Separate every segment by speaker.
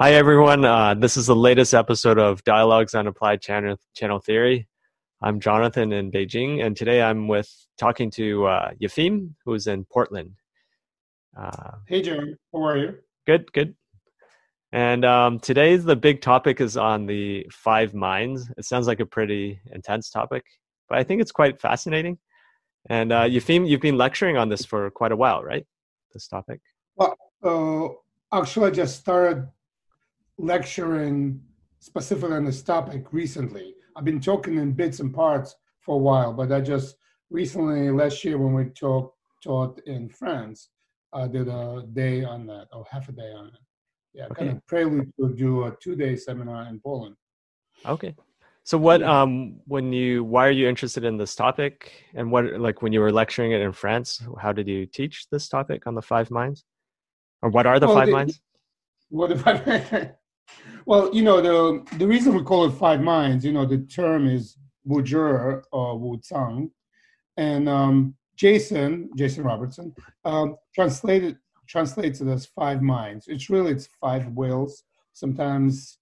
Speaker 1: Hi, everyone. Uh, this is the latest episode of Dialogues on Applied Channel, Channel Theory. I'm Jonathan in Beijing, and today I'm with talking to uh, Yefim, who's in Portland.
Speaker 2: Uh, hey, Jeremy. How are you?
Speaker 1: Good, good. And um, today's the big topic is on the five minds. It sounds like a pretty intense topic, but I think it's quite fascinating. And uh, Yefim, you've been lecturing on this for quite a while, right? This topic.
Speaker 2: Well, uh, actually, I just started lecturing specifically on this topic recently. I've been talking in bits and parts for a while, but I just recently, last year when we talked taught in France, I did a day on that, or half a day on it. Yeah, okay. kind of prelude to do a two-day seminar in Poland.
Speaker 1: Okay. So what um when you why are you interested in this topic and what like when you were lecturing it in France, how did you teach this topic on the five minds? Or what are the well, five the, minds?
Speaker 2: What the five well, you know, the the reason we call it five minds, you know, the term is Wuzhi or Wu Zhang. And um, Jason, Jason Robertson, um, translated translates it as five minds. It's really it's five wills. Sometimes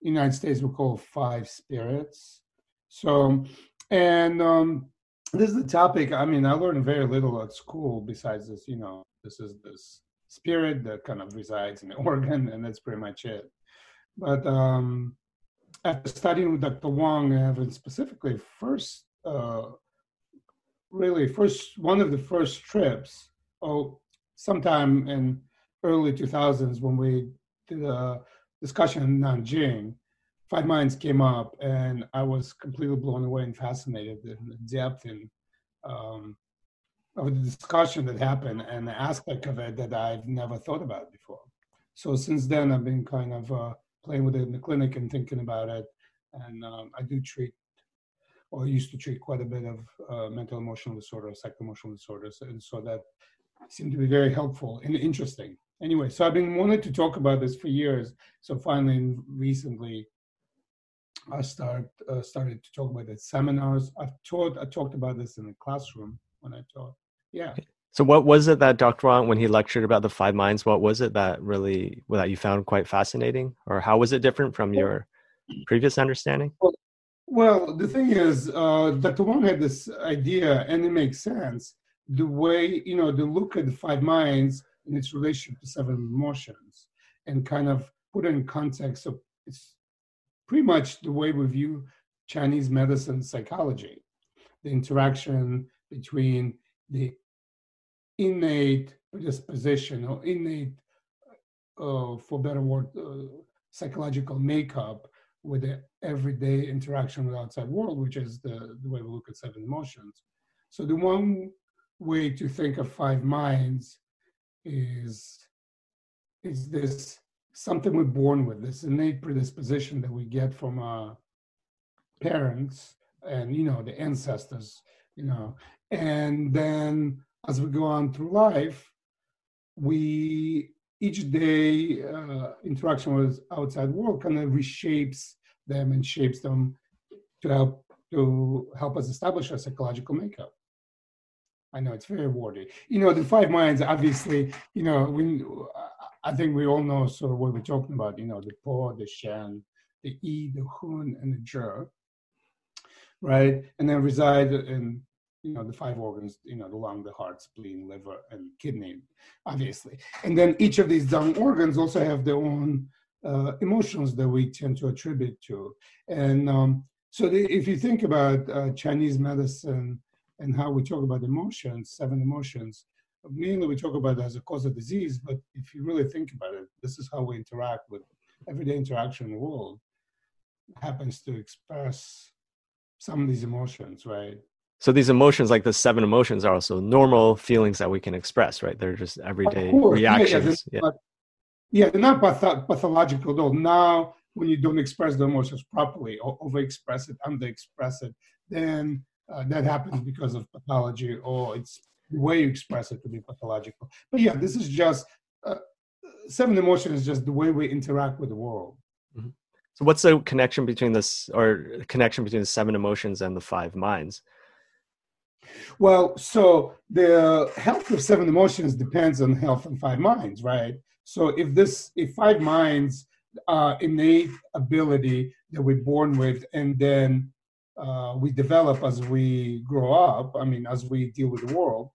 Speaker 2: United States we call five spirits. So, and um, this is the topic. I mean, I learned very little at school besides this. You know, this is this spirit that kind of resides in the organ, and that's pretty much it. But um, after studying with Dr. Wang, and specifically first, uh, really first one of the first trips, oh, sometime in early 2000s when we did a discussion in Nanjing, Five Minds came up, and I was completely blown away and fascinated in the depth and um, of the discussion that happened and the aspect of it that I've never thought about before. So since then, I've been kind of uh, playing with it in the clinic and thinking about it. And um, I do treat, or used to treat quite a bit of uh, mental emotional disorders, psycho-emotional disorders, and so that seemed to be very helpful and interesting. Anyway, so I've been wanting to talk about this for years. So finally, recently, I start uh, started to talk about it seminars. I've taught. I talked about this in the classroom when I taught. Yeah.
Speaker 1: So what was it that Dr. Wang, when he lectured about the five minds, what was it that really that you found quite fascinating, or how was it different from your previous understanding?
Speaker 2: Well, well the thing is, uh, Dr. Wang had this idea, and it makes sense. The way you know, to look at the five minds in its relationship to seven emotions, and kind of put it in context of it's pretty much the way we view Chinese medicine psychology, the interaction between the innate predisposition or innate, uh, for better word, uh, psychological makeup with the everyday interaction with outside world, which is the, the way we look at seven emotions. So the one way to think of five minds is is this something we're born with, this innate predisposition that we get from our parents and you know the ancestors, you know, and then as we go on through life, we each day uh, interaction with outside world kind of reshapes them and shapes them to help to help us establish our psychological makeup. I know it's very wordy. You know, the five minds, obviously, you know, we, I think we all know sort of what we're talking about, you know, the Po, the Shen, the Yi, the Hun, and the Zhi, right? And then reside in you know the five organs you know the lung the heart spleen liver and kidney obviously. And then each of these dumb organs also have their own uh, emotions that we tend to attribute to. And um, so the, if you think about uh, chinese medicine and how we talk about emotions seven emotions mainly we talk about as a cause of disease but if you really think about it this is how we interact with everyday interaction in the world. Happens to express some of these emotions right
Speaker 1: so these emotions like the seven emotions are also normal feelings that we can express right? They're just everyday reactions
Speaker 2: yeah, yeah. Not, yeah, they're not path- pathological though now when you don't express the emotions properly or overexpress it underexpress it then uh, that happens because of pathology or it's the way you express it to be pathological. But yeah this is just uh, seven emotions is just the way we interact with the world. Mm-hmm.
Speaker 1: so what's the connection between this or connection between the seven emotions and the five minds
Speaker 2: well, so the health of seven emotions depends on health and five minds, right? So if this, if five minds uh, innate ability that we're born with, and then uh, we develop as we grow up. I mean, as we deal with the world,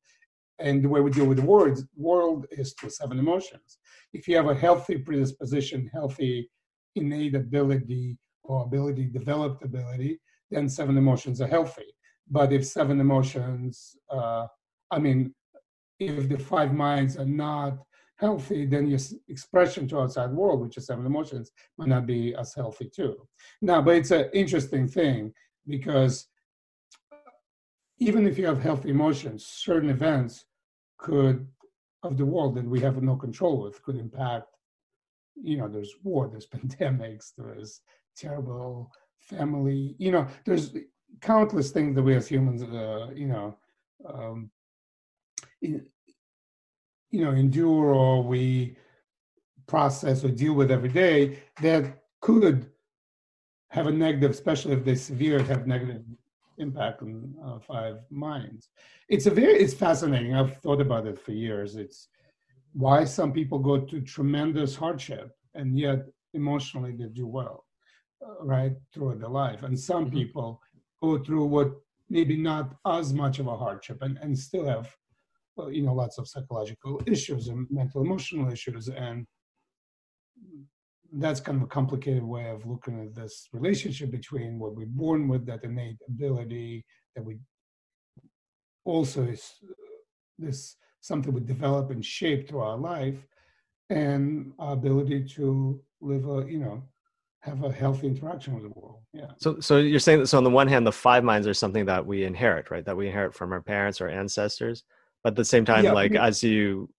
Speaker 2: and the way we deal with the world, world is through seven emotions. If you have a healthy predisposition, healthy innate ability or ability, developed ability, then seven emotions are healthy. But if seven emotions, uh, I mean, if the five minds are not healthy, then your expression to outside world, which is seven emotions, might not be as healthy too. Now, but it's an interesting thing because even if you have healthy emotions, certain events could of the world that we have no control with could impact. You know, there's war, there's pandemics, there's terrible family. You know, there's countless things that we as humans, uh, you know, um, in, you know, endure or we process or deal with every day that could have a negative, especially if they're severe, have negative impact on uh, five minds. It's a very, it's fascinating. I've thought about it for years. It's why some people go to tremendous hardship and yet emotionally they do well, uh, right, through their life. And some mm-hmm. people go through what maybe not as much of a hardship and, and still have, well, you know, lots of psychological issues and mental emotional issues. And that's kind of a complicated way of looking at this relationship between what we're born with, that innate ability that we also is this something we develop and shape through our life, and our ability to live a you know have a healthy interaction with the world. Yeah.
Speaker 1: So, so you're saying that. So, on the one hand, the five minds are something that we inherit, right? That we inherit from our parents or ancestors. But at the same time, yeah, like mean, as you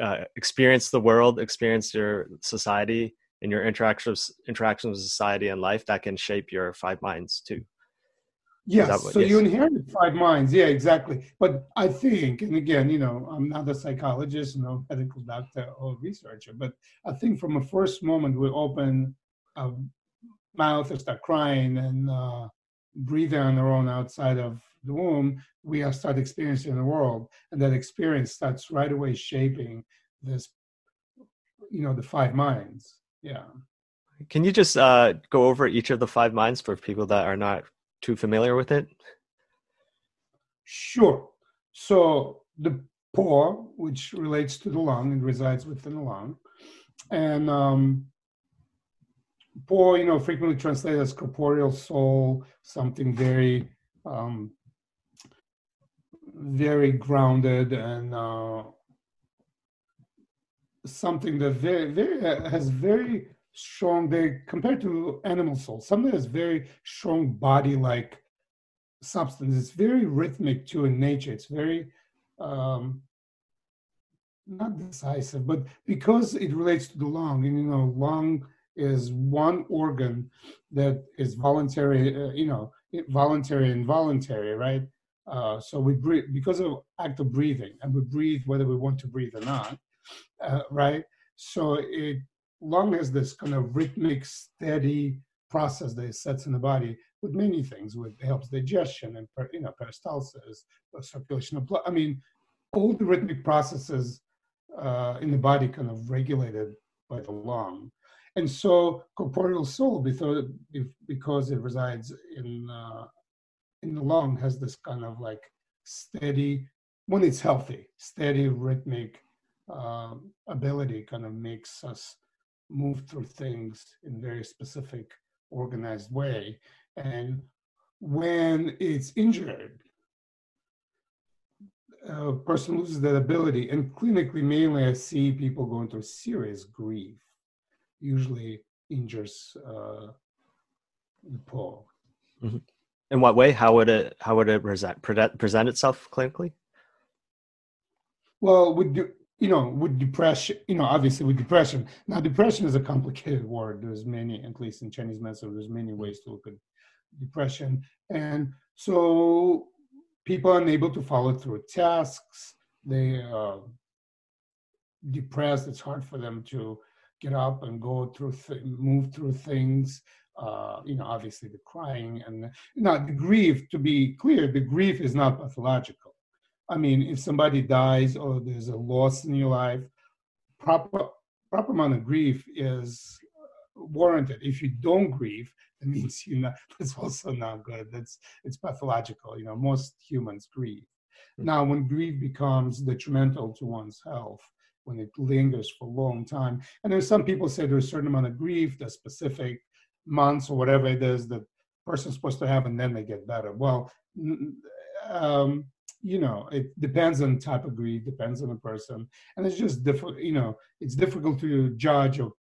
Speaker 1: uh, experience the world, experience your society, and your interactions interactions with society and life that can shape your five minds too
Speaker 2: yes what, so yes. you inherit five minds yeah exactly but i think and again you know i'm not a psychologist no medical doctor or researcher but i think from the first moment we open mouth and start crying and uh, breathing on their own outside of the womb we are start experiencing the world and that experience starts right away shaping this you know the five minds yeah.
Speaker 1: Can you just uh, go over each of the five minds for people that are not too familiar with it?
Speaker 2: Sure. So the Po, which relates to the lung and resides within the lung, and um, Po, you know, frequently translated as corporeal soul, something very, um, very grounded and uh, something that very, very has very strong. They compared to animal soul, something that's very strong body-like substance. It's very rhythmic too in nature. It's very um, not decisive, but because it relates to the lung, and you know, lung is one organ that is voluntary. Uh, you know, voluntary and voluntary, right? Uh, so we breathe because of act of breathing, and we breathe whether we want to breathe or not uh, right? So it lung has this kind of rhythmic, steady process that it sets in the body with many things. With helps digestion and you know peristalsis, circulation of blood. I mean, all the rhythmic processes uh, in the body kind of regulated by the lung. And so corporeal soul, because, it resides in uh, in the lung, has this kind of like steady, when it's healthy, steady rhythmic uh, ability kind of makes us move through things in very specific, organized way. And when it's injured, a person loses that ability. And clinically, mainly, I see people going through serious grief, usually injures uh, the Po.
Speaker 1: Mm-hmm. In what way? How would it how would it present present itself clinically?
Speaker 2: Well, we do you know, with depression, you know, obviously with depression. Now, depression is a complicated word. There's many, at least in Chinese medicine, there's many ways to look at depression. And so people are unable to follow through tasks. They are depressed. It's hard for them to get up and go through, th- move through things. Uh, you know, obviously the crying and not the grief. To be clear, the grief is not pathological I mean, if somebody dies or there's a loss in your life, proper proper amount of grief is warranted. If you don't grieve, that means you know that's also not good. That's it's pathological. You know, most humans grieve. Mm-hmm. Now, when grief becomes detrimental to one's health, when it lingers for a long time, and there's some people say there's a certain amount of grief, the specific months or whatever it is that person's supposed to have, and then they get better. Well, um, you know, it depends on type of grief, depends on the person, and it's just difficult. You know, it's difficult to judge or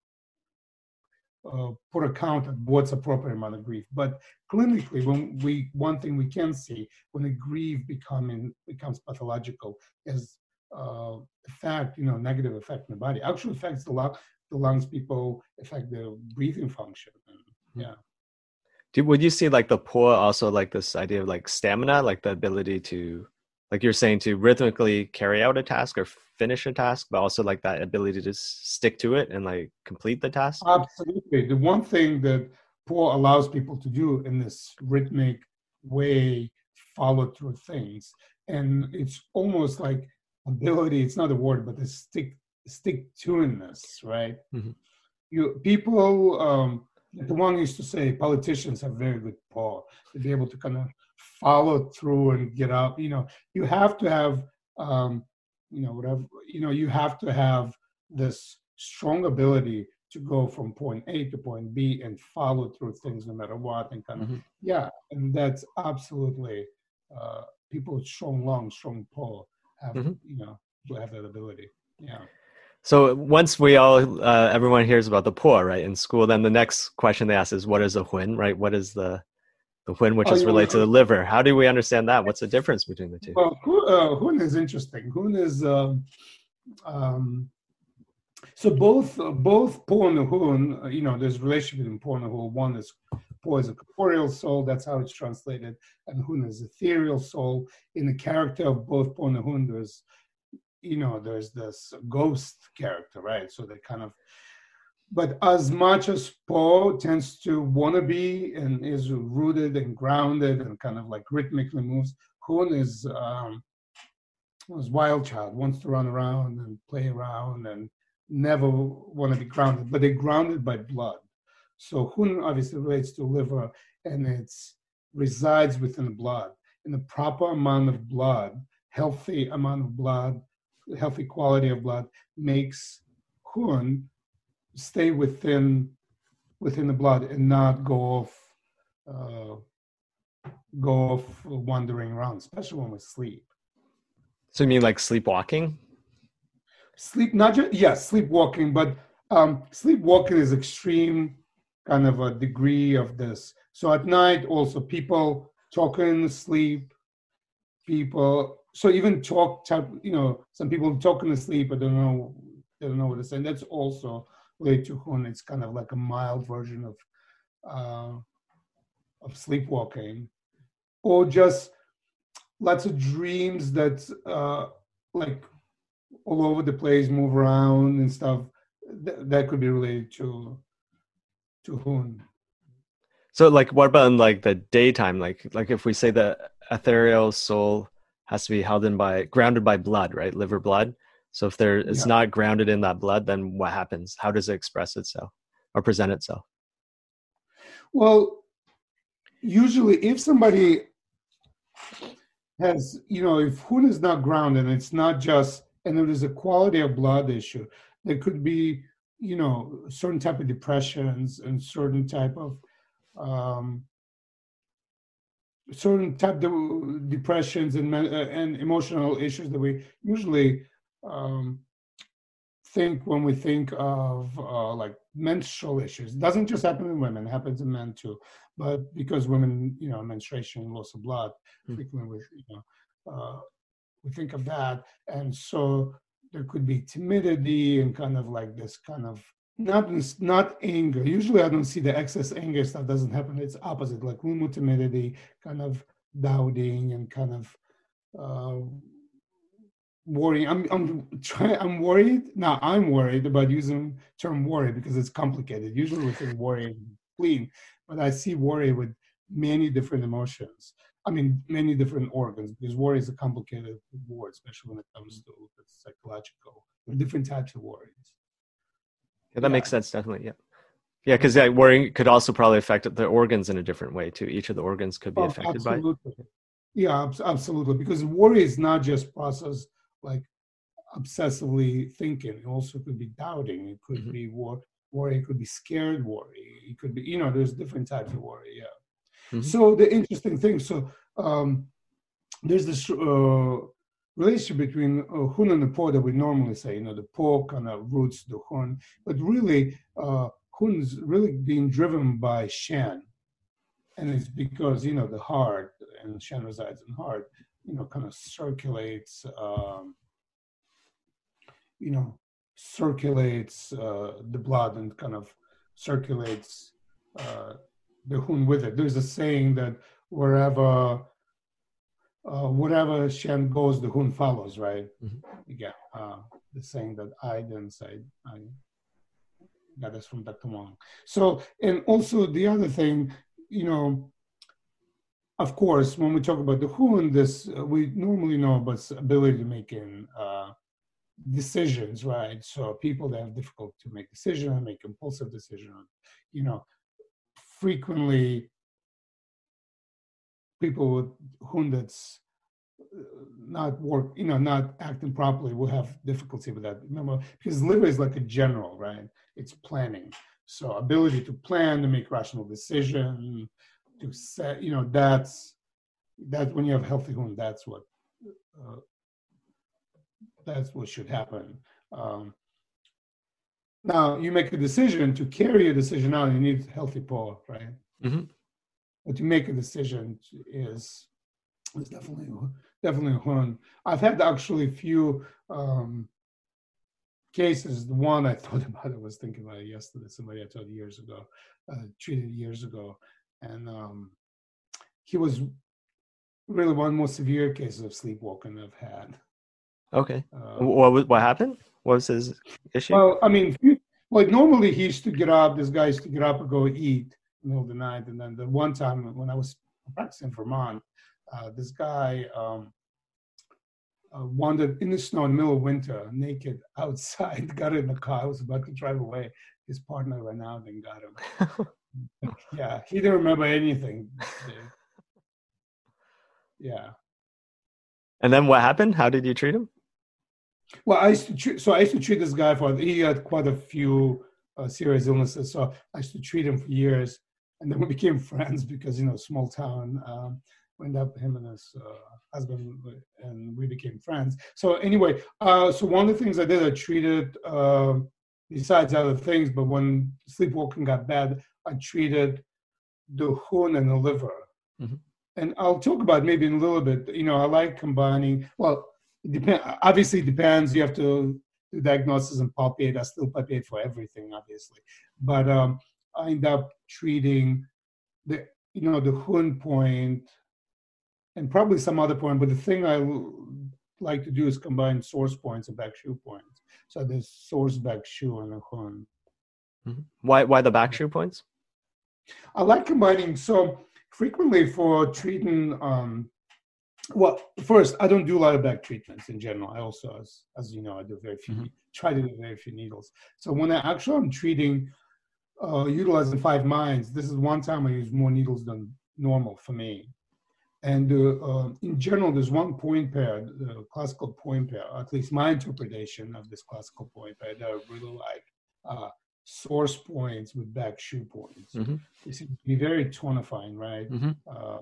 Speaker 2: uh, put a count on what's appropriate amount of grief. But clinically, when we one thing we can see when the grief becoming becomes pathological is uh, effect, you know, negative effect in the body. Actually affects the lung, the lungs. People affect their breathing function. And, hmm. yeah.
Speaker 1: Do, would you see like the Po also like this idea of like stamina, like the ability to like you're saying to rhythmically carry out a task or finish a task but also like that ability to stick to it and like complete the task
Speaker 2: absolutely the one thing that Po allows people to do in this rhythmic way follow through things and it's almost like ability it's not a word but the stick stick to-ness right mm-hmm. you people um the one used to say politicians have very good power to be able to kind of follow through and get up. You know, you have to have, um, you know, whatever, you know, you have to have this strong ability to go from point A to point B and follow through things no matter what. And kind of, mm-hmm. yeah, and that's absolutely uh, people with strong lungs, strong Po have, mm-hmm. you know, have that ability. Yeah.
Speaker 1: So once we all, uh, everyone hears about the Po, right, in school, then the next question they ask is, what is a Hun, right? What is the the Hun, which oh, is related to the liver. How do we understand that? What's the difference between the two?
Speaker 2: Well, uh, Hun is interesting. Hun is um, um, so both uh, both Po and Hun. Uh, you know, there's a relationship between Po and Hun. One is Po is a corporeal soul. That's how it's translated, and Hun is ethereal soul. In the character of both Po and Hun, there's you know, there's this ghost character, right? So they kind of but as much as Po tends to want to be and is rooted and grounded and kind of like rhythmically moves, Hun is um, was wild child, wants to run around and play around and never want to be grounded, but they're grounded by blood. So Hun obviously relates to liver and it resides within the blood. And the proper amount of blood, healthy amount of blood, healthy quality of blood makes Hun stay within within the blood and not go off uh, go off wandering around, especially when we sleep.
Speaker 1: So you mean like sleepwalking?
Speaker 2: Sleep, not just yes, sleepwalking, but um, sleepwalking is extreme kind of a degree of this. So at night, also people talking sleep, people. So even talk type, you know, some people talking to sleep, but don't know they don't know what to say. And that's also related to Hun. It's kind of like a mild version of uh, of sleepwalking, or just lots of dreams that uh, like all over the place, move around and stuff. Th- that could be related to to Hun.
Speaker 1: So, like, what about in like the daytime? Like, like if we say the ethereal soul has to be held in by grounded by blood, right? Liver blood. So if there it's yeah. not grounded in that blood, then what happens? How does it express itself or present itself?
Speaker 2: Well, usually if somebody has, you know, if Hun is not grounded, it's not just, and there is a quality of blood issue, there could be, you know, certain type of depressions and certain type of um, certain type of depressions and uh, and emotional issues that we usually um, think when we think of uh, like menstrual issues. It doesn't just happen in women; it happens in men too. But because women, you know, menstruation, loss of blood, mm. frequently, you know, uh, we think of that, and so there could be timidity and kind of like this kind of not not anger. Usually, I don't see the excess anger stuff doesn't happen. It's opposite, like little timidity, kind of doubting, and kind of uh, worrying. I'm I'm trying. I'm worried. Now I'm worried about using term worry because it's complicated. Usually we say worry clean, but I see worry with many different emotions. I mean, many different organs because worry is a complicated word, especially when it comes to psychological. different types of worries.
Speaker 1: Yeah, that yeah. makes sense. Definitely. Yeah. Yeah, because yeah, worrying could also probably affect the organs in a different way too. Each of the organs could be
Speaker 2: Oh,
Speaker 1: affected
Speaker 2: absolutely. Yeah, abs- absolutely. Because worry is not just process like obsessively thinking. It also could be doubting. It could
Speaker 1: Mhm.
Speaker 2: be wor- worry. It could be scared worry. It could be, you know, there's different types of worry. Yeah.
Speaker 1: Mhm.
Speaker 2: So the interesting thing, so um, there's this uh, relationship between uh, hun and the po that we normally say. You know, the po kind of roots the hun, but really uh, hun's really being driven by Shen and it's because you know the heart and Shen resides in heart, you know, kind of circulates, um, you know, circulates uh, the blood and kind of circulates uh, the hun with it. There's a saying that wherever uh, wherever Shen goes, the hun follows, right?
Speaker 1: Mhm.
Speaker 2: Yeah, uh, the saying that I didn't say. I got this from Dr. Wang. So, and also the other thing, you know, of course, when we talk about the Hun, this uh, we normally know about ability to make uh, decisions, right? So people that have difficult to make decisions, make impulsive decisions, you know, frequently people with Hun that's uh, not work, you know, not acting properly will have difficulty with that. Remember, because liver is like a general, right? It's planning. So ability to plan, to make rational decision, to set, you know, that's that when you have healthy Hun, that's what uh, that's what should happen. Um, now you make a decision to carry a decision out. You need healthy Po, right?
Speaker 1: Mhm.
Speaker 2: But to make a decision is is definitely definitely a Hun. I've had actually a few um, cases. The one I thought about, I was thinking about it yesterday. Somebody I told years ago, uh, treated years ago, and um, he was really one of the most severe cases of sleepwalking I've had.
Speaker 1: Okay.
Speaker 2: Uh,
Speaker 1: What was what happened? What was his issue?
Speaker 2: Well, I mean, like normally he used to get up. This guy used to get up and go eat in the middle of the night. And then the one time when I was practicing in Vermont, uh, this guy um, uh, wandered in the snow in the middle of winter, naked outside. Got in the car. I was about to drive away. His partner ran out and got him. Yeah, he didn't remember anything. Yeah.
Speaker 1: and then what happened? How did you treat him?
Speaker 2: Well, I used to treat, so I used to treat this guy for he had quite a few uh, serious illnesses, so I used to treat him for years, and then we became friends because you know small town. Um, we ended up him and his uh, husband, and we became friends. So anyway, uh, so one of the things I did, I treated uh, besides other things, but when sleepwalking got bad, I treated the hun and the liver.
Speaker 1: Mhm.
Speaker 2: And I'll talk about maybe in a little bit. You know, I like combining. Well, it depend. Obviously, it depends. You have to do diagnosis and palpate. I still palpate for everything, obviously, but um, I end up treating the you know the Hun point and probably some other point. But the thing I like to do is combine source points and back shu points. So there's source back shu and a Hun.
Speaker 1: Mhm. Why why the back shu points?
Speaker 2: I like combining. So frequently for treating, um, well, first I don't do a lot of back treatments in general. I also, as as you know, I do very few,
Speaker 1: Mhm.
Speaker 2: try to do very few needles. So when I actually am treating, uh, utilizing five minds, this is one time I use more needles than normal for me. And uh, uh, in general, there's one point pair, the classical point pair, at least my interpretation of this classical point pair that I really like. Uh, source points with back shu points.
Speaker 1: Mhm.
Speaker 2: They seem to be very tonifying, right?
Speaker 1: Mhm.
Speaker 2: Uh,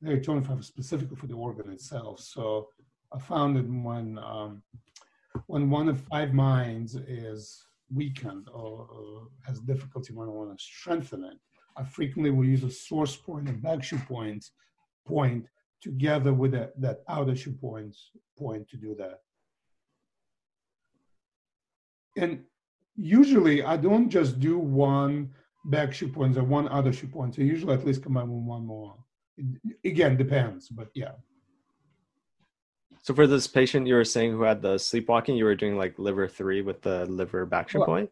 Speaker 2: very tonifying specifically for the organ itself. So I found that when um, when one of five minds is weakened or, has difficulty when I want to strengthen it, I frequently will use a source point and back shu point point together with that, that outer shu points point to do that. And usually I don't just do one back shu points or one outer shu points. I usually at least combine with one more. It, again, depends, but yeah.
Speaker 1: So for this patient you were saying who had the sleepwalking, you were doing like liver three with the liver back
Speaker 2: Well,
Speaker 1: point?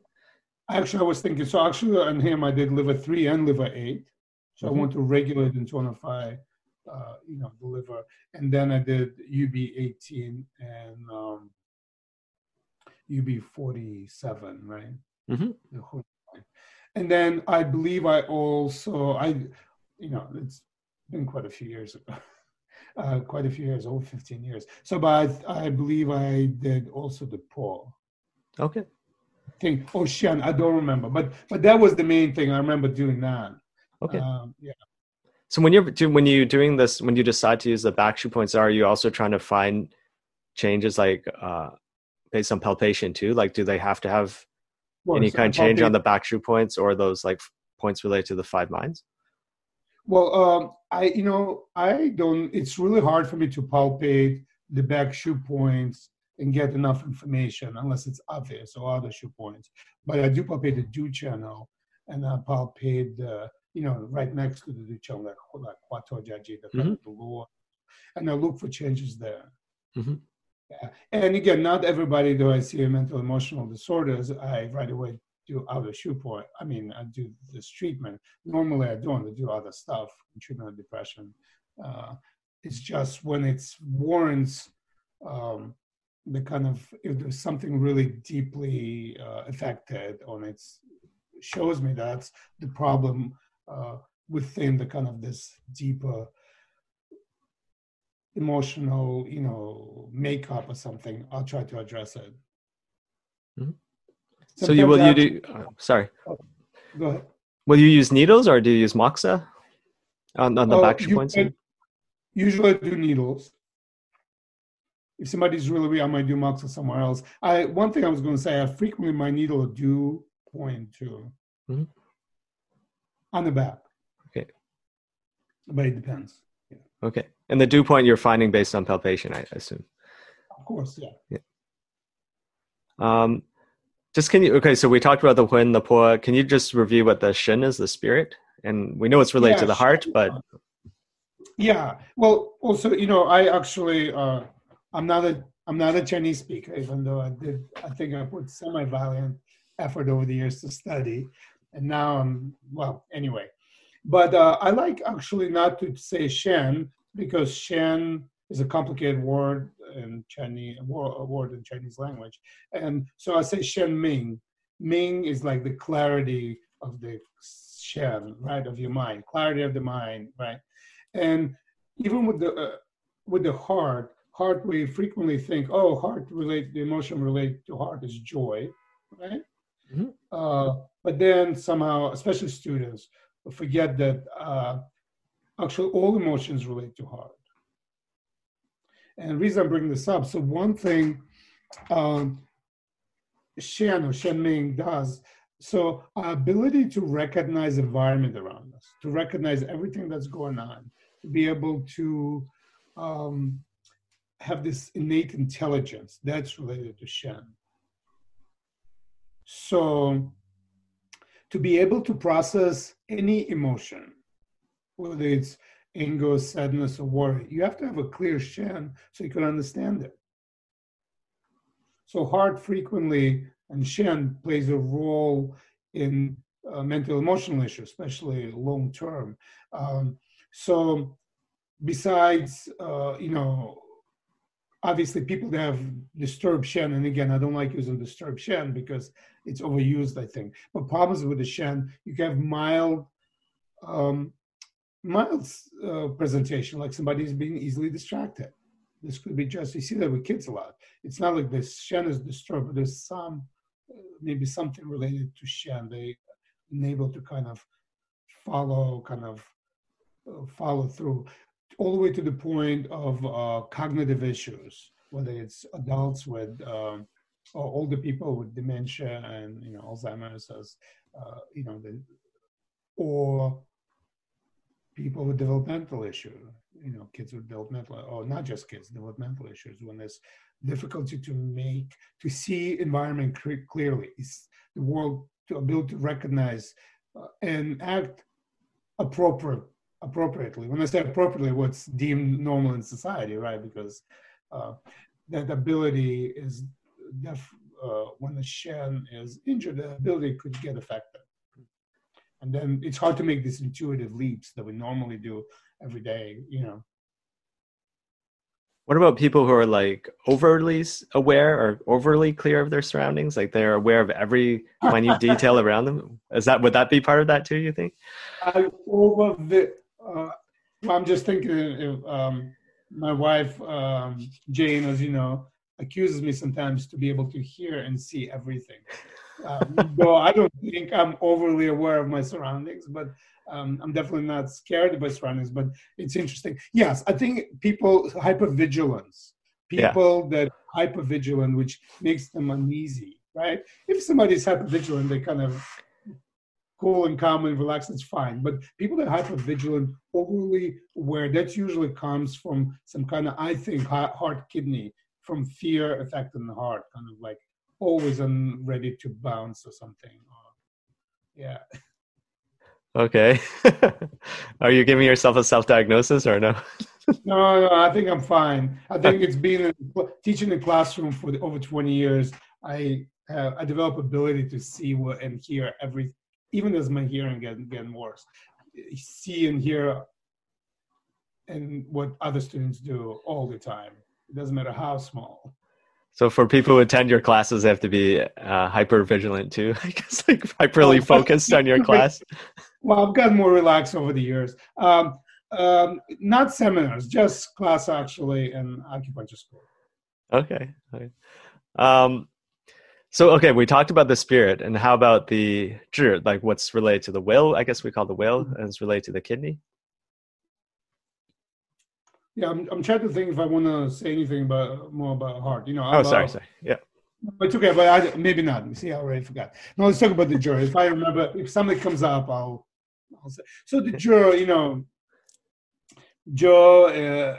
Speaker 2: Actually, I was thinking, so actually on him, I did liver three and liver eight. So
Speaker 1: Mhm.
Speaker 2: I want to regulate and tonify, uh, you know, the liver. And then I did UB 18 and um, UB 47, right?
Speaker 1: Mhm.
Speaker 2: Line. and then I believe I also I, you know, it's been quite a few years ago. Uh, quite a few years, over 15 years. So, but I, I believe I did also the Po.
Speaker 1: Okay.
Speaker 2: Thing. Oh, Shen, I don't remember, but but that was the main thing. I remember doing that.
Speaker 1: Okay.
Speaker 2: Um, yeah.
Speaker 1: So when you're do, when you're doing this, when you decide to use the back shu points, are you also trying to find changes like uh, based on palpation too? Like, do they have to have
Speaker 2: Well,
Speaker 1: any kind of change on the back shu points or those like points related to the five minds?
Speaker 2: Well, um, I you know I don't. It's really hard for me to palpate the back shu points and get enough information unless it's obvious or outer shu points. But I do palpate the du channel, and I palpate the you know right next to the du channel like like Huatuo Jiaji, the kind of the lower, and I look for changes there.
Speaker 1: Mhm.
Speaker 2: Yeah. And again, not everybody do I see a mental emotional disorders. I right away do outer shu point. I mean, I do this treatment. Normally, I don't. Do other stuff, treatment of depression. Uh, it's just when it's warrants um, the kind of if there's something really deeply uh, affected on it's shows me that's the problem uh, within the kind of this deeper emotional you know makeup or something i'll try to address it
Speaker 1: Mhm. So you will you do? Uh, sorry,
Speaker 2: actually- go ahead
Speaker 1: will you use needles or do you use moxa on, on the
Speaker 2: Oh,
Speaker 1: back points?
Speaker 2: Usually I do needles. If somebody's really weak, I might do moxa somewhere else. I one thing I was going to say, I frequently my needle du point to
Speaker 1: Mhm.
Speaker 2: on the back.
Speaker 1: Okay.
Speaker 2: But it depends.
Speaker 1: Okay, and the du point you're finding based on palpation, I assume.
Speaker 2: Of course, yeah. yeah.
Speaker 1: Um, just can you? Okay, so we talked about the Hun, the Po. Can you just review what the Shen is, the spirit? And we know it's related
Speaker 2: Yeah,
Speaker 1: to the heart, but
Speaker 2: Yeah. Well, also, you know, I actually, uh, I'm not a, I'm not a Chinese speaker, even though I did, I think I put semi-valiant effort over the years to study, and now I'm, well, anyway. But uh, I like actually not to say Shen because Shen is a complicated word in Chinese, word in Chinese language, and so I say Shen Ming. Ming is like the clarity of the Shen, right, of your mind, clarity of the mind, right and even with the uh, with the heart heart we frequently think oh heart relate the emotion related to heart is joy right
Speaker 1: Mhm.
Speaker 2: uh, but then somehow especially students forget that uh, actually all emotions relate to heart and the reason i'm bringing this up so one thing um, shen or shen ming does so our ability to recognize environment around us to recognize everything that's going on to be able to um, have this innate intelligence that's related to Shen. So, to be able to process any emotion, whether it's anger, sadness, or worry, you have to have a clear Shen so you can understand it. So, heart frequently and Shen plays a role in uh, mental emotional issues, especially long term. Um, so, besides, uh, you know, obviously people that have disturbed Shen, and again, I don't like using disturbed Shen because it's overused, I think. But problems with the Shen, you can have mild, um, mild uh, presentation, like somebody's being easily distracted. This could be just, you see that with kids a lot. It's not like this Shen is disturbed, but there's some, uh, maybe something related to Shen. They unable to kind of follow, kind of uh, follow through all the way to the point of uh, cognitive issues, whether it's adults with um, or older people with dementia and you know Alzheimer's, as uh, you know, the, or people with developmental issue, you know, kids with developmental, or not just kids, developmental issues. When there's difficulty to make to see environment clearly, it's the world to ability to recognize uh, and act appropriate appropriately. When I say appropriately, what's deemed normal in society, right? Because uh, that ability is def- uh, when the Shen is injured, the ability could get affected. And then it's hard to make these intuitive leaps that we normally do every day, you know.
Speaker 1: What about people who are like overly aware or overly clear of their surroundings? Like they're aware of every minute detail around them. Is that would that be part of that too? You think?
Speaker 2: I over the. Uh, I'm just thinking. If, um, my wife um, Jane, as you know, accuses me sometimes to be able to hear and see everything. Um, though I don't think I'm overly aware of my surroundings, but um, I'm definitely not scared of my surroundings. But it's interesting. Yes, I think people hypervigilance, people yeah. that hypervigilant, which makes them uneasy, right? If somebody's hypervigilant, they kind of cool and calm and relaxed, it's fine. But people that are hypervigilant, overly aware, that usually comes from some kind of, I think, heart kidney, from fear affecting the heart, kind of like always on ready to bounce or something. yeah.
Speaker 1: Okay. Are you giving yourself a self-diagnosis or no?
Speaker 2: no, no, I think I'm fine. I think it's been teaching the classroom for the, over 20 years. I uh, I develop ability to see what and hear every, even as my hearing getting getting worse. See and hear, and what other students do all the time. It doesn't matter how small.
Speaker 1: So for people who attend your classes, they have to be uh, hyper vigilant too. I guess like hyperly focused on your class.
Speaker 2: Well, I've gotten more relaxed over the years. Um, um, not seminars, just class actually in acupuncture school.
Speaker 1: Okay. okay. Um, so okay, we talked about the spirit, and how about the zhi, like what's related to the will? I guess we call the will, mm-hmm. and it's related to the kidney.
Speaker 2: Yeah, I'm, I'm trying to think if I want to say anything about more about heart. You know.
Speaker 1: Oh, sorry, sorry. Yeah.
Speaker 2: It's okay, but I, maybe not. You See, I already forgot. No, let's talk about the Zhi. If I remember, if something comes up, I'll, I'll say. So the Zhi, you know, Joe uh,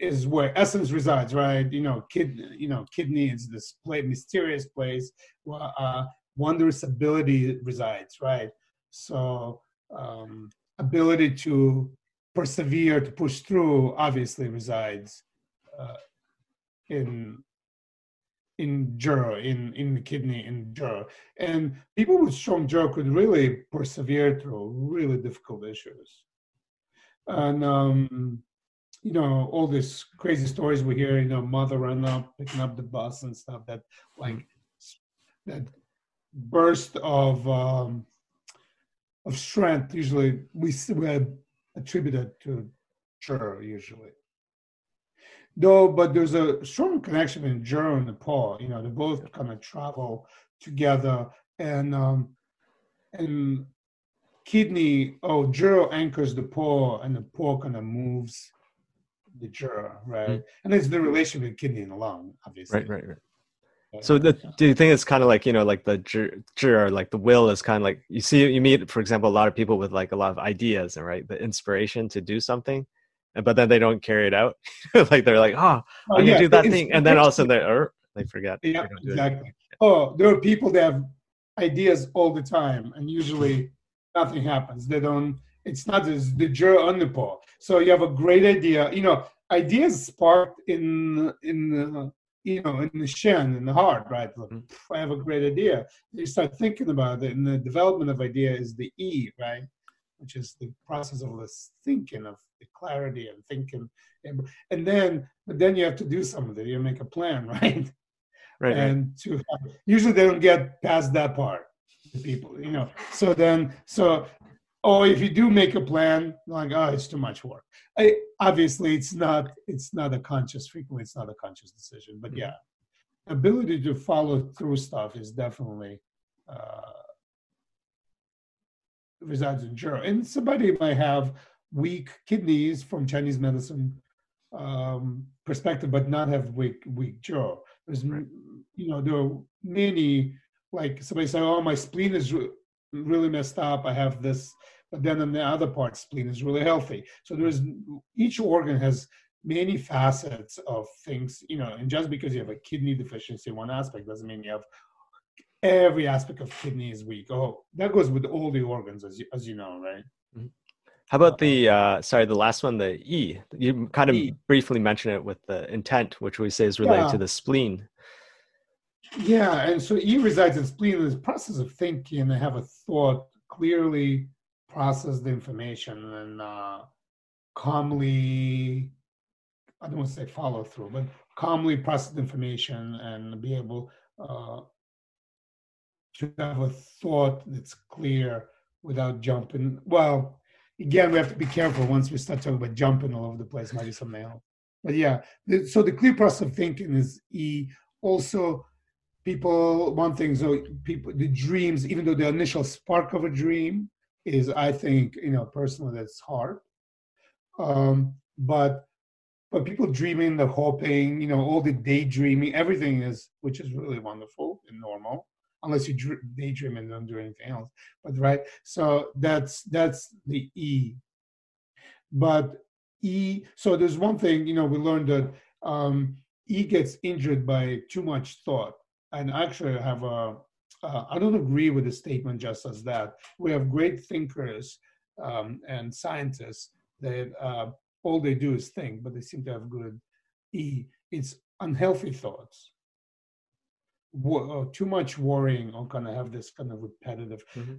Speaker 2: is where essence resides, right? You know, kid, you know, kidney is this place, mysterious place where uh, wondrous ability resides, right? So um, ability to persevere to push through obviously resides uh, in in zhi in in the kidney in zhi. And people with strong zhi could really persevere through really difficult issues. And um you know all these crazy stories we hear you know mother run up picking up the bus and stuff that like that burst of um of strength. Usually we, we attributed to Zhi usually. Though, but there's a strong connection between Zhi and the Po. You know, they both kind of travel together, and um, and kidney. Oh, Zhi anchors the Po, and the Po kind of moves the Zhi, right? Mm-hmm. And it's the relation between kidney and lung, obviously.
Speaker 1: Right, right, right. So the, do you think it's kind of like you know like the zhi like the will is kind of like you see you meet for example a lot of people with like a lot of ideas and right the inspiration to do something, but then they don't carry it out like they're like oh, oh I'm yeah, gonna do that thing and then all of a sudden they or er, they forget.
Speaker 2: Yeah, exactly. Oh, there are people that have ideas all the time and usually nothing happens. They don't. It's not as the zhi on the Po. So you have a great idea. You know, ideas sparked in in uh, you know, in the shen, in the heart, right? Mm-hmm. I have a great idea. You start thinking about it, and the development of idea is the E, right? Which is the process of this thinking, of the clarity and thinking, and, and then, but then you have to do something. You make a plan, right? Right. And to usually they don't get past that part. The people, you know. So then, so or if you do make a plan like oh it's too much work I, obviously it's not it's not a conscious frequently it's not a conscious decision but mm-hmm. yeah ability to follow through stuff is definitely uh, resides in zhi and somebody might have weak kidneys from chinese medicine um, perspective but not have weak weak zhi there's right. you know there are many like somebody say oh my spleen is really messed up. I have this, but then in the other part, spleen is really healthy. So there's each organ has many facets of things, you know, and just because you have a kidney deficiency one aspect doesn't mean you have every aspect of kidney is weak. Oh, that goes with all the organs, as you, as you know, right? Mm-hmm.
Speaker 1: How about the uh, sorry, the last one, the E? You kind of e. briefly mentioned it with the intent, which we say is related yeah. to the spleen.
Speaker 2: Yeah, and so E resides in spleen. This process of thinking, have a thought, clearly process the information, and uh, calmly I don't want to say follow through, but calmly process the information and be able uh, to have a thought that's clear without jumping. Well, again, we have to be careful once we start talking about jumping all over the place, might be something else. But yeah, the, so the clear process of thinking is E. Also, people, one thing, so people, the dreams, even though the initial spark of a dream is, I think, you know, personally, that's hard. Um, but but people dreaming, the hoping, you know, all the daydreaming, everything is, which is really wonderful and normal unless you daydream and don't do anything else. But right, so that's that's the E. But E, so there's one thing you know we learned that um, E gets injured by too much thought, and actually I have a uh, I don't agree with the statement just as that. We have great thinkers um, and scientists that uh, all they do is think, but they seem to have good E. It's unhealthy thoughts uh, too much worrying or kind of have this kind of repetitive mm-hmm.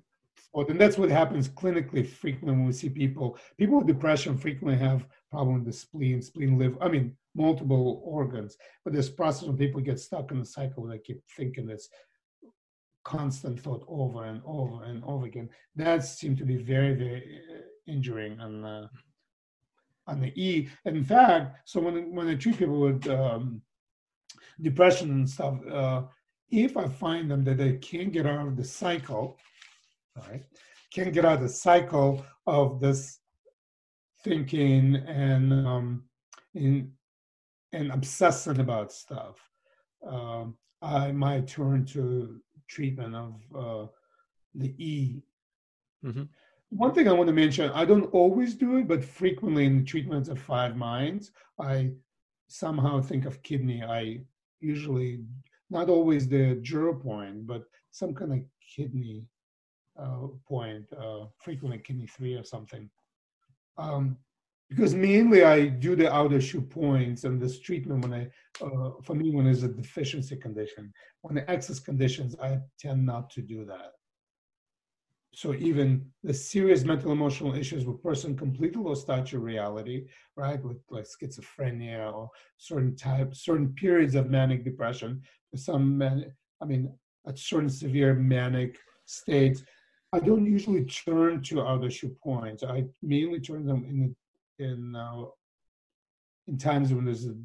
Speaker 2: And that's what happens clinically frequently when we see people. People with depression frequently have problem with the spleen, spleen live, I mean, multiple organs. But this process when people get stuck in a cycle where they keep thinking this constant thought over and over and over again, that seems to be very, very uh, injuring on the, on the E. And in fact, so when, when I treat people with um, depression and stuff, uh, if I find them that they can't get out of the cycle, right, can't get out of the cycle of this thinking and um, in, and obsessing about stuff, um, I might turn to treatment of uh, the E. Mm-hmm. One thing I want to mention, I don't always do it, but frequently in treatments of five minds, I somehow think of kidney. I usually not always the zero point, but some kind of kidney point, uh, frequently kidney three or something. Um, because mainly I do the outer shu points and this treatment when I, uh, for me, when it's a deficiency condition. When the excess conditions, I tend not to do that. So even the serious mental emotional issues where person completely lost touch of reality, right, with like schizophrenia or certain type, certain periods of manic depression, some man, I mean, at certain severe manic states, I don't usually turn to other shu points. I mainly turn them in in uh, in times when there's a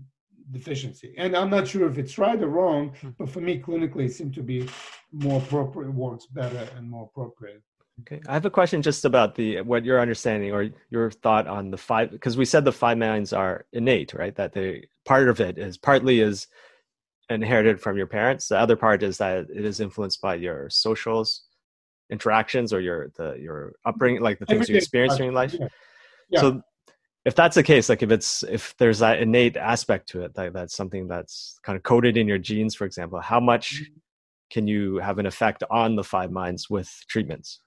Speaker 2: deficiency. And I'm not sure if it's right or wrong, hmm. but for me, clinically, it seems to be more appropriate, works better and more appropriate.
Speaker 1: Okay, I have a question just about the what your understanding or your thought on the five because we said the five minds are innate, right? That they part of it is partly is inherited from your parents. The other part is that it is influenced by your socials interactions or your the your upbringing, like the things you experience during life. Yeah. Yeah. So if that's the case, like if it's if there's that innate aspect to it, that that's something that's kind of coded in your genes, for example, how much mm-hmm can you have an effect on the five minds with treatments?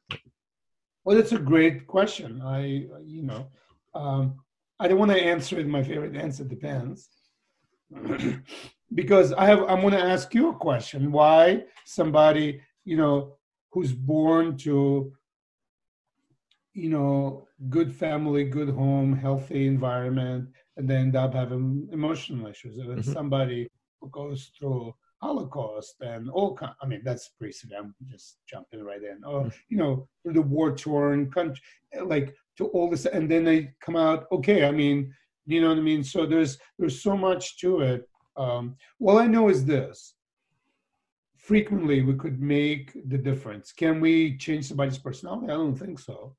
Speaker 2: Well, that's a great question. I, you know, um, I don't want to answer it. My favorite answer depends, because I have. I'm going to ask you a question. Why somebody, you know, who's born to, you know, good family, good home, healthy environment, and they end up having emotional issues, and mm-hmm. somebody who goes through Holocaust and all kind. I mean, that's pretty severe. I'm just jumping right in. Or mm. you know, the war-torn country, like to all this, and then they come out. Okay, I mean, you know what I mean. So there's there's so much to it. Um, all I know is this: frequently we could make the difference. Can we change somebody's personality? I don't think so.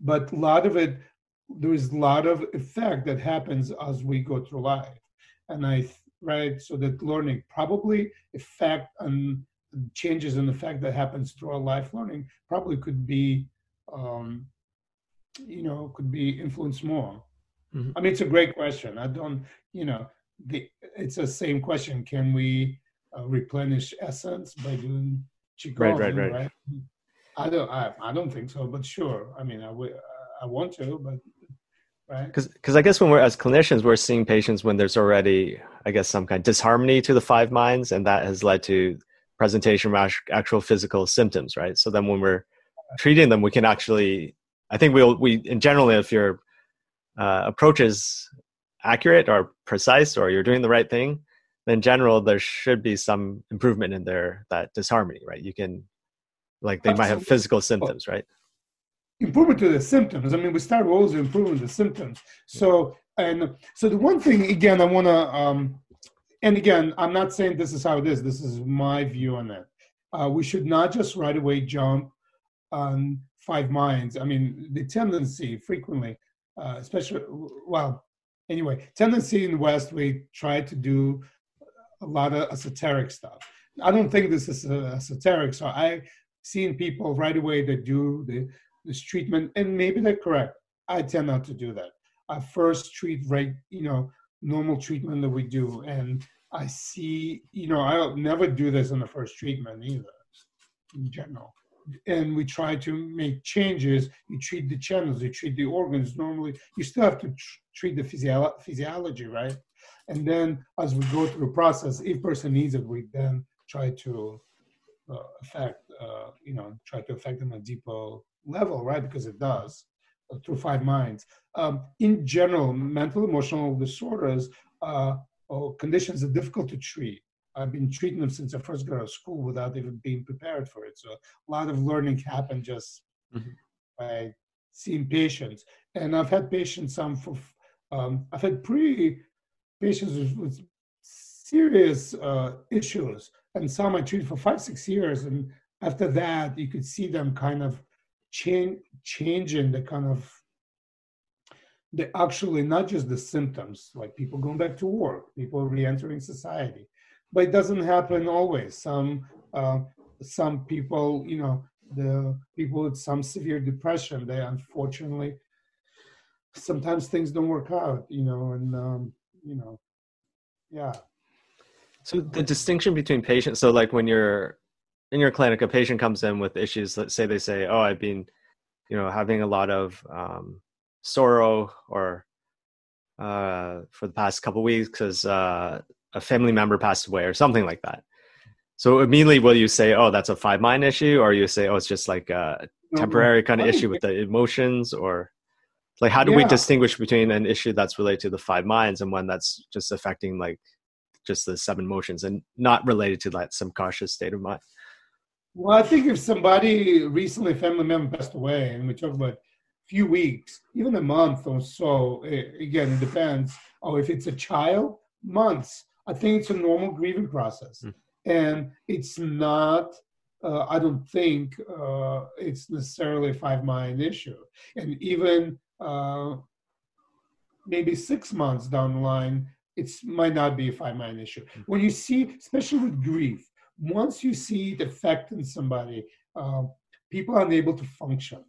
Speaker 2: But a lot of it, there is a lot of effect that happens as we go through life, and I right? So that learning probably effect and changes in the fact that happens through our life learning probably could be, um, you know, could be influenced more. Mm-hmm. I mean, it's a great question. I don't, you know, the, it's the same question. Can we uh, replenish essence by doing qigong? Right, right, right, right. I don't, I, I don't think so, but sure. I mean, I, w- I want to, but right
Speaker 1: because i guess when we're as clinicians we're seeing patients when there's already i guess some kind of disharmony to the five minds and that has led to presentation of actual physical symptoms right so then when we're treating them we can actually i think we'll we in general if your uh, approaches accurate or precise or you're doing the right thing, in general there should be some improvement in their that disharmony, right? You can like they Absolutely. might have physical symptoms, right?
Speaker 2: Improvement to the symptoms. I mean, we start always improving the symptoms. So and so the one thing again I want to um, and again I'm not saying this is how it is. This is my view on it. Uh, we should not just right away jump on five minds. I mean, the tendency frequently, uh, especially well, anyway, tendency in the West we try to do a lot of esoteric stuff. I don't think this is uh, esoteric. So I seen people right away that do the, this treatment, and maybe they're correct. I tend not to do that. I first treat right, you know, normal treatment that we do, and I see, you know, I'll never do this in the first treatment either, in general. And we try to make changes. You treat the channels, you treat the organs. Normally, you still have to tr- treat the physio- physiology, right? And then as we go through the process, if person needs it, we then try to uh, affect, uh, you know, try to affect them at a deeper level, right? Because it does uh, through five minds. Um, in general, mental emotional disorders uh, or conditions are difficult to treat. I've been treating them since I first got out of school without even being prepared for it. So a lot of learning happened just mm-hmm. by seeing patients. And I've had patients, some for, um, I've had pre patients with, with serious uh, issues, and some I treated for five, six years, and after that, you could see them kind of change, changing the kind of the actually not just the symptoms, like people going back to work, people re-entering society, but it doesn't happen always. Some uh, some people, you know, the people with some severe depression, they unfortunately sometimes things don't work out, you know, and um, you know, yeah.
Speaker 1: So the distinction between patients, so like when you're in your clinic, a patient comes in with issues. Let's say they say, "Oh, I've been, you know, having a lot of um, sorrow or uh, for the past couple weeks because uh, a family member passed away or something like that." So immediately, will you say, "Oh, that's a five mind issue," or you say, "Oh, it's just like a temporary kind of issue with the emotions," or like how do yeah. we distinguish between an issue that's related to the five minds and one that's just affecting like just the seven motions and not related to that subconscious state of mind
Speaker 2: well i think if somebody recently family member passed away and we talk about a few weeks even a month or so again it depends or if it's a child months i think it's a normal grieving process mm. and it's not uh, I don't think uh, it's necessarily a five mind issue. And even uh, maybe six months down the line, it might not be a five mind issue. Mm-hmm. When you see, especially with grief, once you see it affecting somebody, uh, people are unable to function.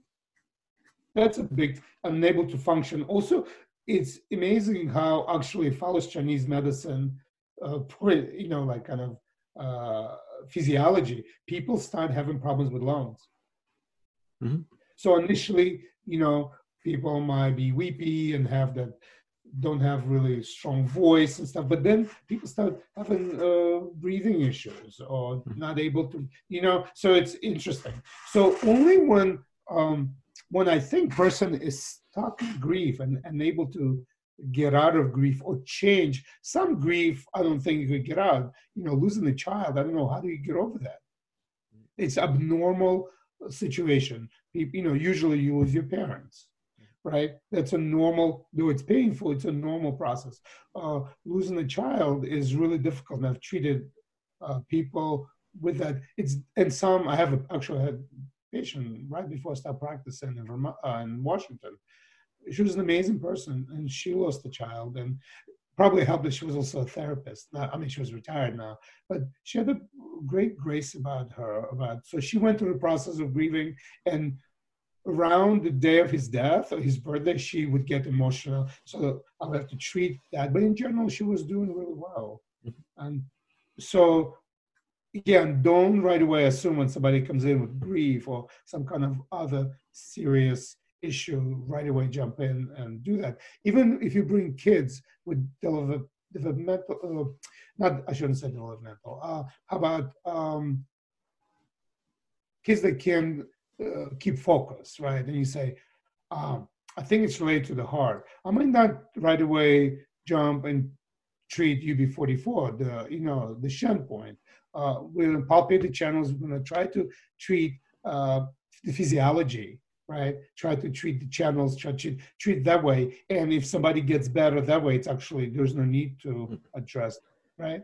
Speaker 2: That's a big unable to function. Also, it's amazing how actually follows Chinese medicine, uh, you know, like kind of uh, physiology. People start having problems with lungs. Mm-hmm. So initially, you know, people might be weepy and have that don't have really strong voice and stuff but then people start having uh, breathing issues or hmm. not able to you know so it's interesting. So only when um, when i think person is stuck in grief and unable to get out of grief or change some grief i don't think you could get out you know losing a child i don't know how do you get over that? It's abnormal situation. You know usually you lose your parents right? That's a normal, though it's painful, it's a normal process. Uh, losing a child is really difficult. And I've treated uh, people with that. It's and some I have a, actually had a patient right before I started practicing in Vermont, uh, in Washington. She was an amazing person, and she lost a child, and probably helped that she was also a therapist. I mean, she was retired now, but she had a great grace about her. About so she went through the process of grieving, and around the day of his death or his birthday, she would get emotional. So I'll have to treat that. But in general, she was doing really well. Mm-hmm. And so, again, don't right away assume when somebody comes in with grief or some kind of other serious issue, right away jump in and do that. Even if you bring kids with developmental, uh, not, I shouldn't say developmental, uh, how about um, kids that can uh, keep focus, right? And you say, um, I think it's related to the heart. I might not right away jump and treat UB44, the you know the shunt point. Uh, we're going to palpate the channels. We're going to try to treat uh, the physiology, right? Try to treat the channels, try to treat that way. And if somebody gets better that way, it's actually there's no need to hmm. address, right?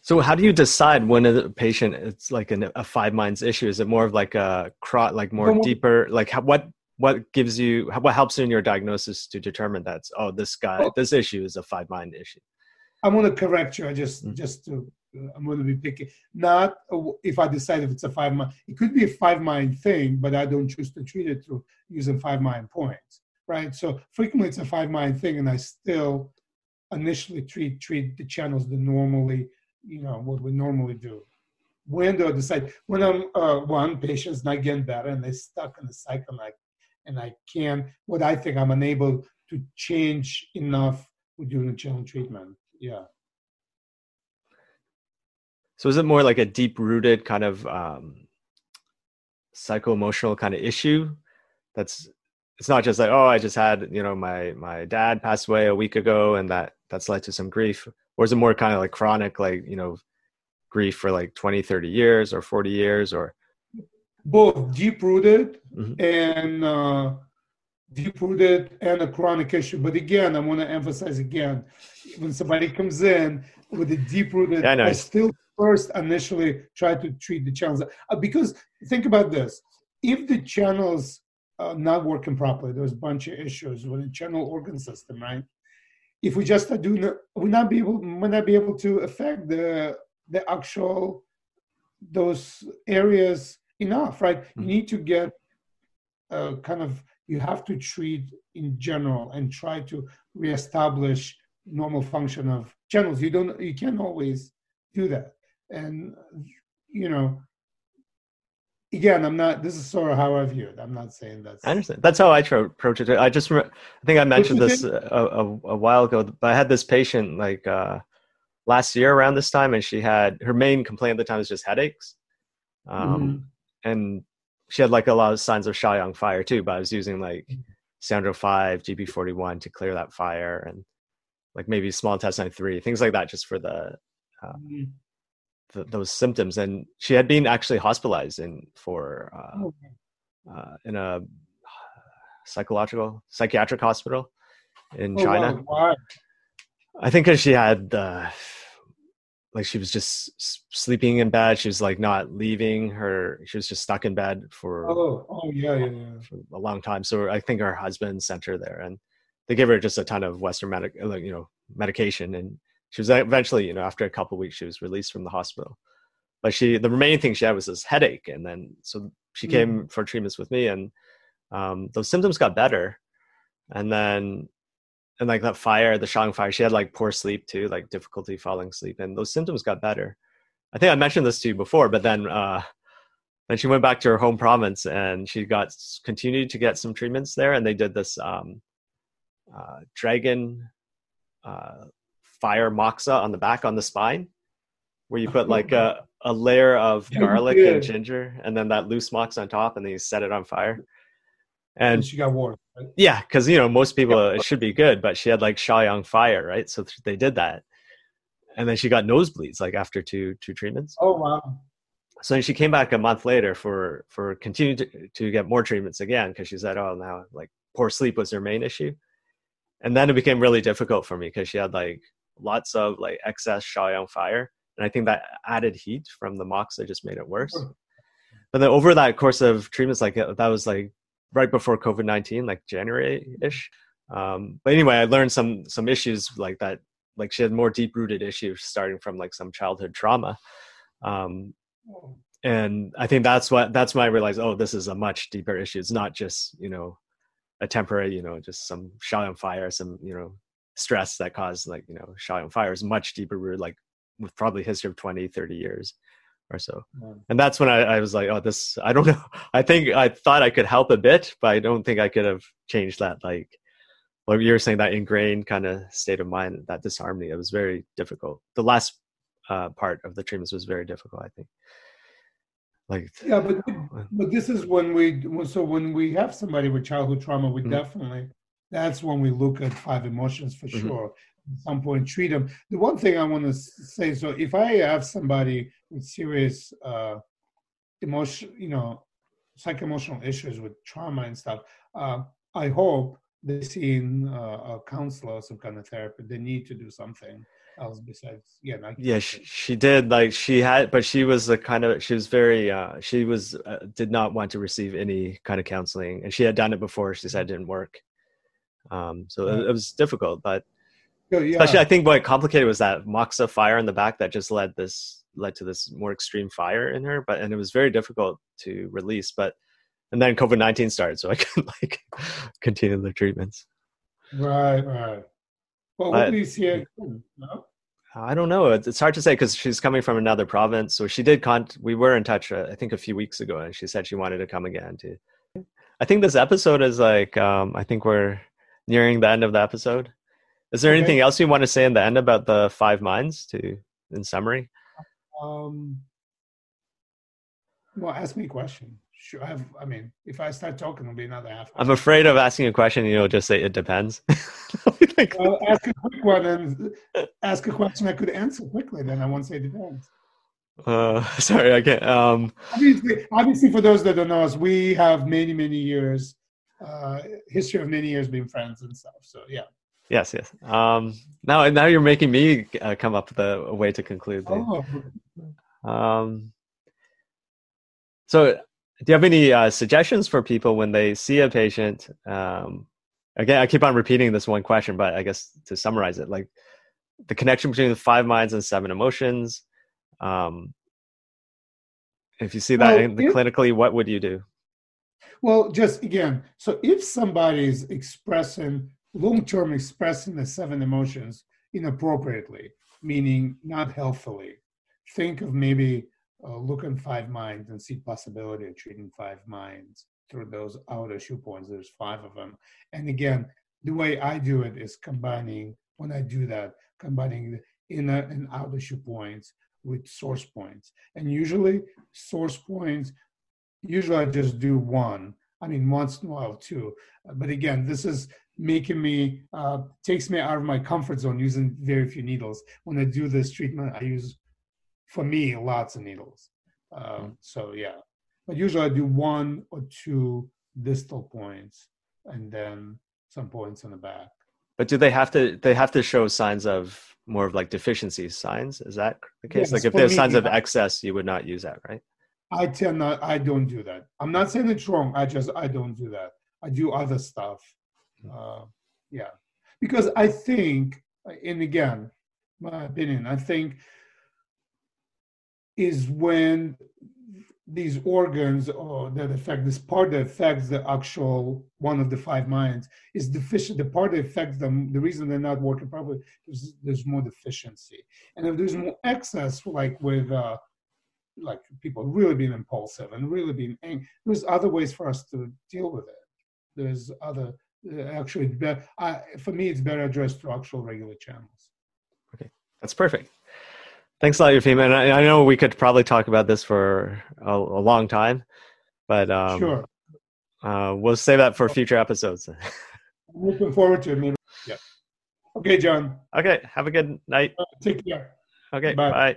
Speaker 1: So how do you decide when a patient it's like an, a five minds issue? Is it more of like a crot, like more deeper? Like how, what what gives you what helps in your diagnosis to determine that oh this guy well, this issue is a five mind issue?
Speaker 2: I'm going to correct you. I just mm-hmm. just to uh, I'm going to be picky. Not if I decide if it's a five mind. It could be a five mind thing, but I don't choose to treat it through using five mind points, right? So frequently it's a five mind thing, and I still initially treat treat the channels the normally you know what we normally do. When do I decide? When I'm uh, one patient's not getting better and they're stuck in the cycle, and I, and I can what I think I'm unable to change enough with doing the channel treatment. Yeah.
Speaker 1: So is it more like a deep rooted kind of um, psycho emotional kind of issue? That's it's not just like oh I just had you know my my dad passed away a week ago and that that's led to some grief. Or is it more kind of like chronic like you know grief for like 20 30 years or 40 years or
Speaker 2: both deep rooted mm-hmm. and uh, deep rooted and a chronic issue. But again i want to emphasize again when somebody comes in with a deep rooted yeah, I, I still first initially try to treat the channels. Uh, because think about this. If the channels uh, not working properly. There's a bunch of issues with the channel organ system right? If we just do not, we not be able we not be able to affect the the actual those areas enough right? Mm-hmm. you need to get uh, kind of you have to treat in general and try to reestablish normal function of channels. You don't you can't always do that. And you know again, I'm not. This is sort of how I view it. I'm not saying that's
Speaker 1: I understand. That's how I approach it. I just, I think I mentioned this a, a, a, while ago. But I had this patient like uh, last year around this time, and she had her main complaint at the time was just headaches, um, mm-hmm. and she had like a lot of signs of Shaoyang fire too. But I was using like San Jiao five, GB forty one to clear that fire, and like maybe small intestine three, things like that, just for the. Uh, mm-hmm the, those symptoms, and she had been actually hospitalized in for uh, oh, uh, in a psychological psychiatric hospital in oh, China. Wow. I think because she had uh, like she was just sleeping in bed. She was like not leaving her. She was just stuck in bed for
Speaker 2: oh, oh yeah, yeah, yeah.
Speaker 1: for a long time. So I think her husband sent her there, and they gave her just a ton of Western medic, you know, medication, and she was eventually, you know, after a couple weeks, she was released from the hospital. But she, the remaining thing she had was this headache, and then so she came mm. for treatments with me, and um, those symptoms got better. And then, and like that fire, the Shaoyang fire, she had like poor sleep too, like difficulty falling asleep, and those symptoms got better. I think I mentioned this to you before, but then uh, then she went back to her home province and she got continued to get some treatments there, and they did this um, uh, dragon uh, fire moxa on the back on the spine, where you put like a, a layer of garlic yeah. and ginger, and then that loose mox on top, and then you set it on fire. And,
Speaker 2: she got warm.
Speaker 1: Right? Yeah, because you know most people it should be good, but she had like Shaoyang fire, right? So they did that, and then she got nosebleeds like after two two treatments.
Speaker 2: Oh wow!
Speaker 1: So then she came back a month later for for continue to, to get more treatments again because she said, oh now like poor sleep was her main issue, and then it became really difficult for me because she had like lots of like excess Shaoyang fire. And I think that added heat from the moxa just made it worse. But then over that course of treatments, like that was like right before COVID nineteen, like January ish. Um, but anyway, I learned some some issues like that. Like she had more deep rooted issues starting from like some childhood trauma. Um, and I think that's what that's when I realized, oh, this is a much deeper issue. It's not just you know a temporary, you know, just some Shaoyang fire, some you know stress that caused like you know Shaoyang fire is much deeper rooted like with probably history of 20 30 years or so yeah. and that's when I, I, was like oh this i don't know i think i thought i could help a bit but i don't think i could have changed that like like you were saying that ingrained kind of state of mind that disharmony it was very difficult the last uh, part of the treatments was very difficult i think like
Speaker 2: yeah but but this is when we so when we have somebody with childhood trauma we mm-hmm. definitely that's when we look at five emotions for mm-hmm. sure at some point treat them. The one thing I want to say, so if I have somebody with serious uh, emotion, you know, psycho-emotional issues with trauma and stuff, uh, I hope they see in uh, a counselor, some kind of therapy. They need to do something else besides yeah
Speaker 1: yeah she, she did like she had but she was the kind of she was very uh she was uh, did not want to receive any kind of counseling and she had done it before she said it didn't work um so it, it was difficult but yeah. especially i think what complicated was that moxa fire in the back that just led this led to this more extreme fire in her but and it was very difficult to release but and then covid-19 started so i couldn't like continue the treatments
Speaker 2: right right well, what do you see? No?
Speaker 1: I don't know. It's hard to say because she's coming from another province. So she did. Con- we were in touch, uh, I think, a few weeks ago, and she said she wanted to come again. To, I think this episode is like. Um, I think we're nearing the end of the episode. Is there okay. anything else you want to say in the end about the five minds? To in summary.
Speaker 2: Um. Well, ask me a question. Sure, I have. I mean, if I start talking, it'll be another half.
Speaker 1: I'm afraid of asking a question. You know, just say it depends.
Speaker 2: well, ask a quick one and ask a question I could answer quickly. Then I won't say depends.
Speaker 1: Uh, sorry, I can't. Um,
Speaker 2: obviously, obviously, for those that don't know us, we have many, many years, uh, history of many years being friends and stuff. So yeah.
Speaker 1: Yes, yes. Um, now, now you're making me uh, come up with a, a, way to conclude. Oh. Um, so, do you have any uh, suggestions for people when they see a patient um, again, I keep on repeating this one question, but I guess to summarize it, like the connection between the five minds and seven emotions. Um, if you see that well, if, clinically, what would you do?
Speaker 2: Well, just again, so if somebody is expressing long term expressing the seven emotions inappropriately, meaning not healthfully, think of maybe uh, look in five minds and see possibility of treating five minds through those outer shu points. There's five of them. And again, the way I do it is combining, when I do that, combining the inner and outer shu points with source points. And usually, source points, usually I just do one. I mean, once in a while, two. But again, this is making me, uh, takes me out of my comfort zone using very few needles. When I do this treatment, I use, for me, lots of needles. Um, so, yeah. But usually I do one or two distal points and then some points on the back.
Speaker 1: But do they have to they have to show signs of more of like deficiency signs? Is that the case? Yes, like if there's signs of excess, you would not use that, right?
Speaker 2: I tend not I don't do that. I'm not saying it's wrong. I just I don't do that. I do other stuff. Hmm. Uh, yeah. Because I think and again, my opinion, I think is when these organs or that affect this part that affects the actual one of the five minds is deficient the part that affects them the reason they're not working properly is there's more deficiency and if there's more excess like with uh like people really being impulsive and really being angry there's other ways for us to deal with it there's other uh, actually I, for me it's better addressed through actual regular channels
Speaker 1: okay that's perfect Thanks a lot, Yefim. And I, I, know we could probably talk about this for a, a long time, but um,
Speaker 2: sure.
Speaker 1: Uh, we'll save that for future episodes.
Speaker 2: I'm looking forward to it. Maybe. Yeah. Okay, John.
Speaker 1: Okay. Have a good night.
Speaker 2: Uh, take care.
Speaker 1: Okay. Bye. bye.